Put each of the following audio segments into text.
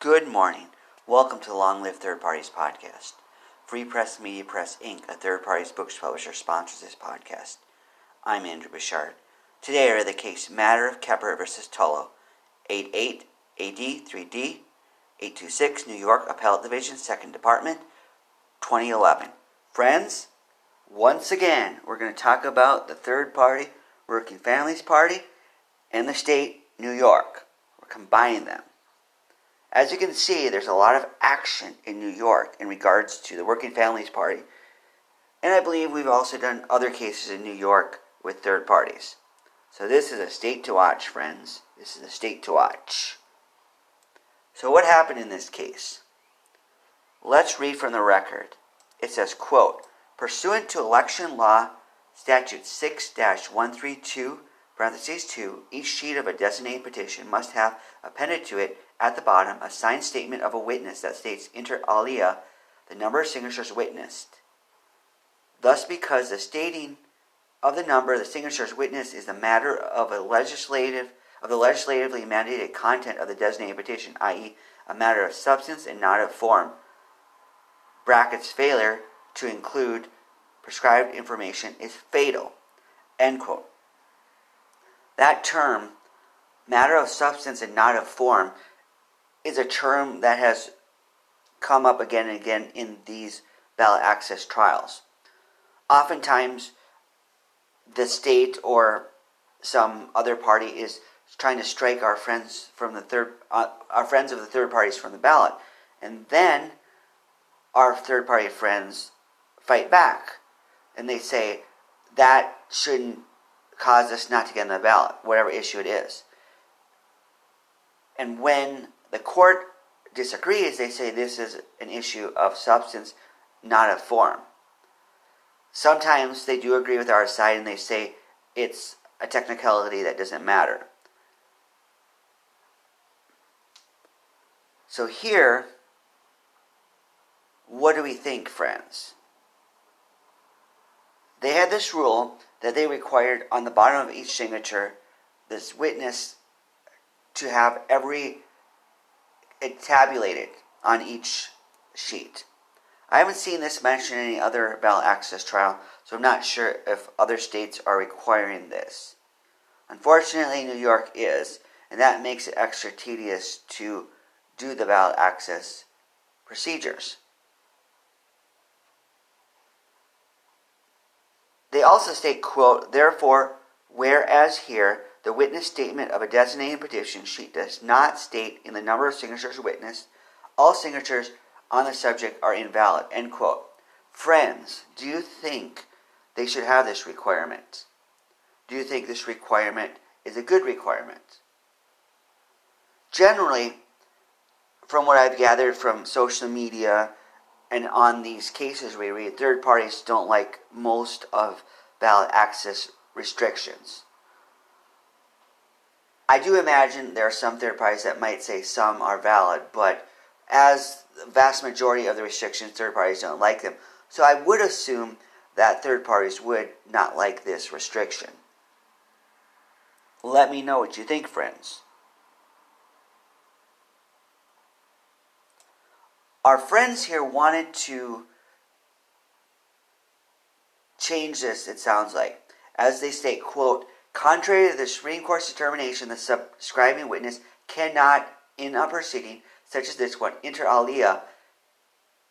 Good morning. Welcome to the Long Live Third Parties podcast. Free Press Media Press Inc., a third parties books publisher, sponsors this podcast. I'm Andrew Bouchard. Today I read the case Matter of Kepper versus Tulloh, 88 AD 3D 826 New York Appellate Division, 2nd Department, 2011. Friends, once again, we're going to talk about the third party, Working Families Party, and the state, New York. We're combining them. As you can see, there's a lot of action in New York in regards to the Working Families Party, and I believe we've also done other cases in New York with third parties. So this is a state to watch, friends. This is a state to watch. So what happened in this case? Let's read from the record. It says, quote, pursuant to election law statute 6-132 parentheses 2, each sheet of a designated petition must have appended to it at the bottom a signed statement of a witness that states inter alia the number of signatures witnessed. Thus, because the stating of the number of the signatures witnessed is a matter of a legislative of the legislatively mandated content of the designated petition, i.e., a matter of substance and not of form. Brackets failure to include prescribed information is fatal. End quote. That term, matter of substance and not of form, is a term that has come up again and again in these ballot access trials. Oftentimes, the state or some other party is trying to strike our friends from the third, uh, our friends of the third parties from the ballot, and then our third party friends fight back, and they say that shouldn't cause us not to get on the ballot, whatever issue it is. And when the court disagrees, they say this is an issue of substance, not of form. Sometimes they do agree with our side and they say it's a technicality that doesn't matter. So here, what do we think, friends? They had this rule that they required on the bottom of each signature this witness to have every it tabulated on each sheet. I haven't seen this mentioned in any other ballot access trial, so I'm not sure if other states are requiring this. Unfortunately, New York is, and that makes it extra tedious to do the ballot access procedures. They also state, quote, therefore, whereas here the witness statement of a designated petition sheet does not state in the number of signatures witnessed, all signatures on the subject are invalid, end quote. Friends, do you think they should have this requirement? Do you think this requirement is a good requirement? Generally, from what I've gathered from social media and on these cases we read, third parties don't like most of ballot access restrictions. I do imagine there are some third parties that might say some are valid, but as the vast majority of the restrictions, third parties don't like them. So I would assume that third parties would not like this restriction. Let me know what you think, friends. Our friends here wanted to change this, it sounds like. As they state, quote, contrary to the Supreme Court's determination, the subscribing witness cannot, in a proceeding such as this one, inter alia,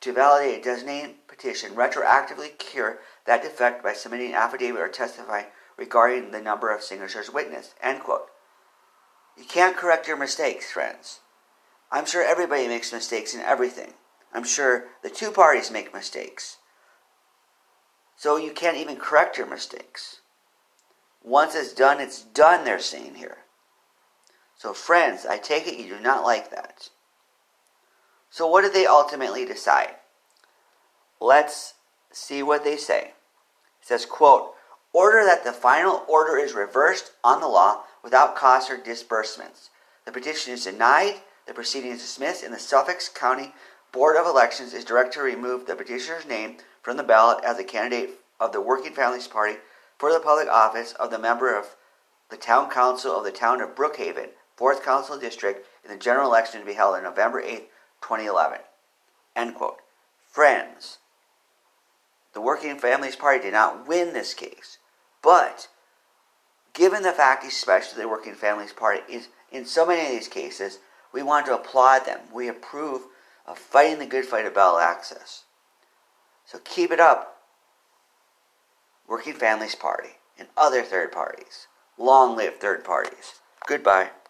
to validate a designated petition, retroactively cure that defect by submitting an affidavit or testifying regarding the number of signatures witnessed. End quote. You can't correct your mistakes, friends. I'm sure everybody makes mistakes in everything. I'm sure the two parties make mistakes. So you can't even correct your mistakes. Once it's done, it's done, they're saying here. So, friends, I take it you do not like that. So, what did they ultimately decide? Let's see what they say. It says, quote, order that the final order is reversed on the law without costs or disbursements. The petition is denied, the proceeding is dismissed, and the Suffolk County Board of Elections is directed to remove the petitioner's name from the ballot as a candidate of the Working Families Party for the public office of the member of the Town Council of the Town of Brookhaven, 4th Council District, in the general election to be held on November 8, 2011. End quote. Friends, the Working Families Party did not win this case, but given the fact, especially the Working Families Party is in so many of these cases, we want to applaud them. We approve of fighting the good fight of ballot access. So keep it up, Working Families Party and other third parties. Long live third parties. Goodbye.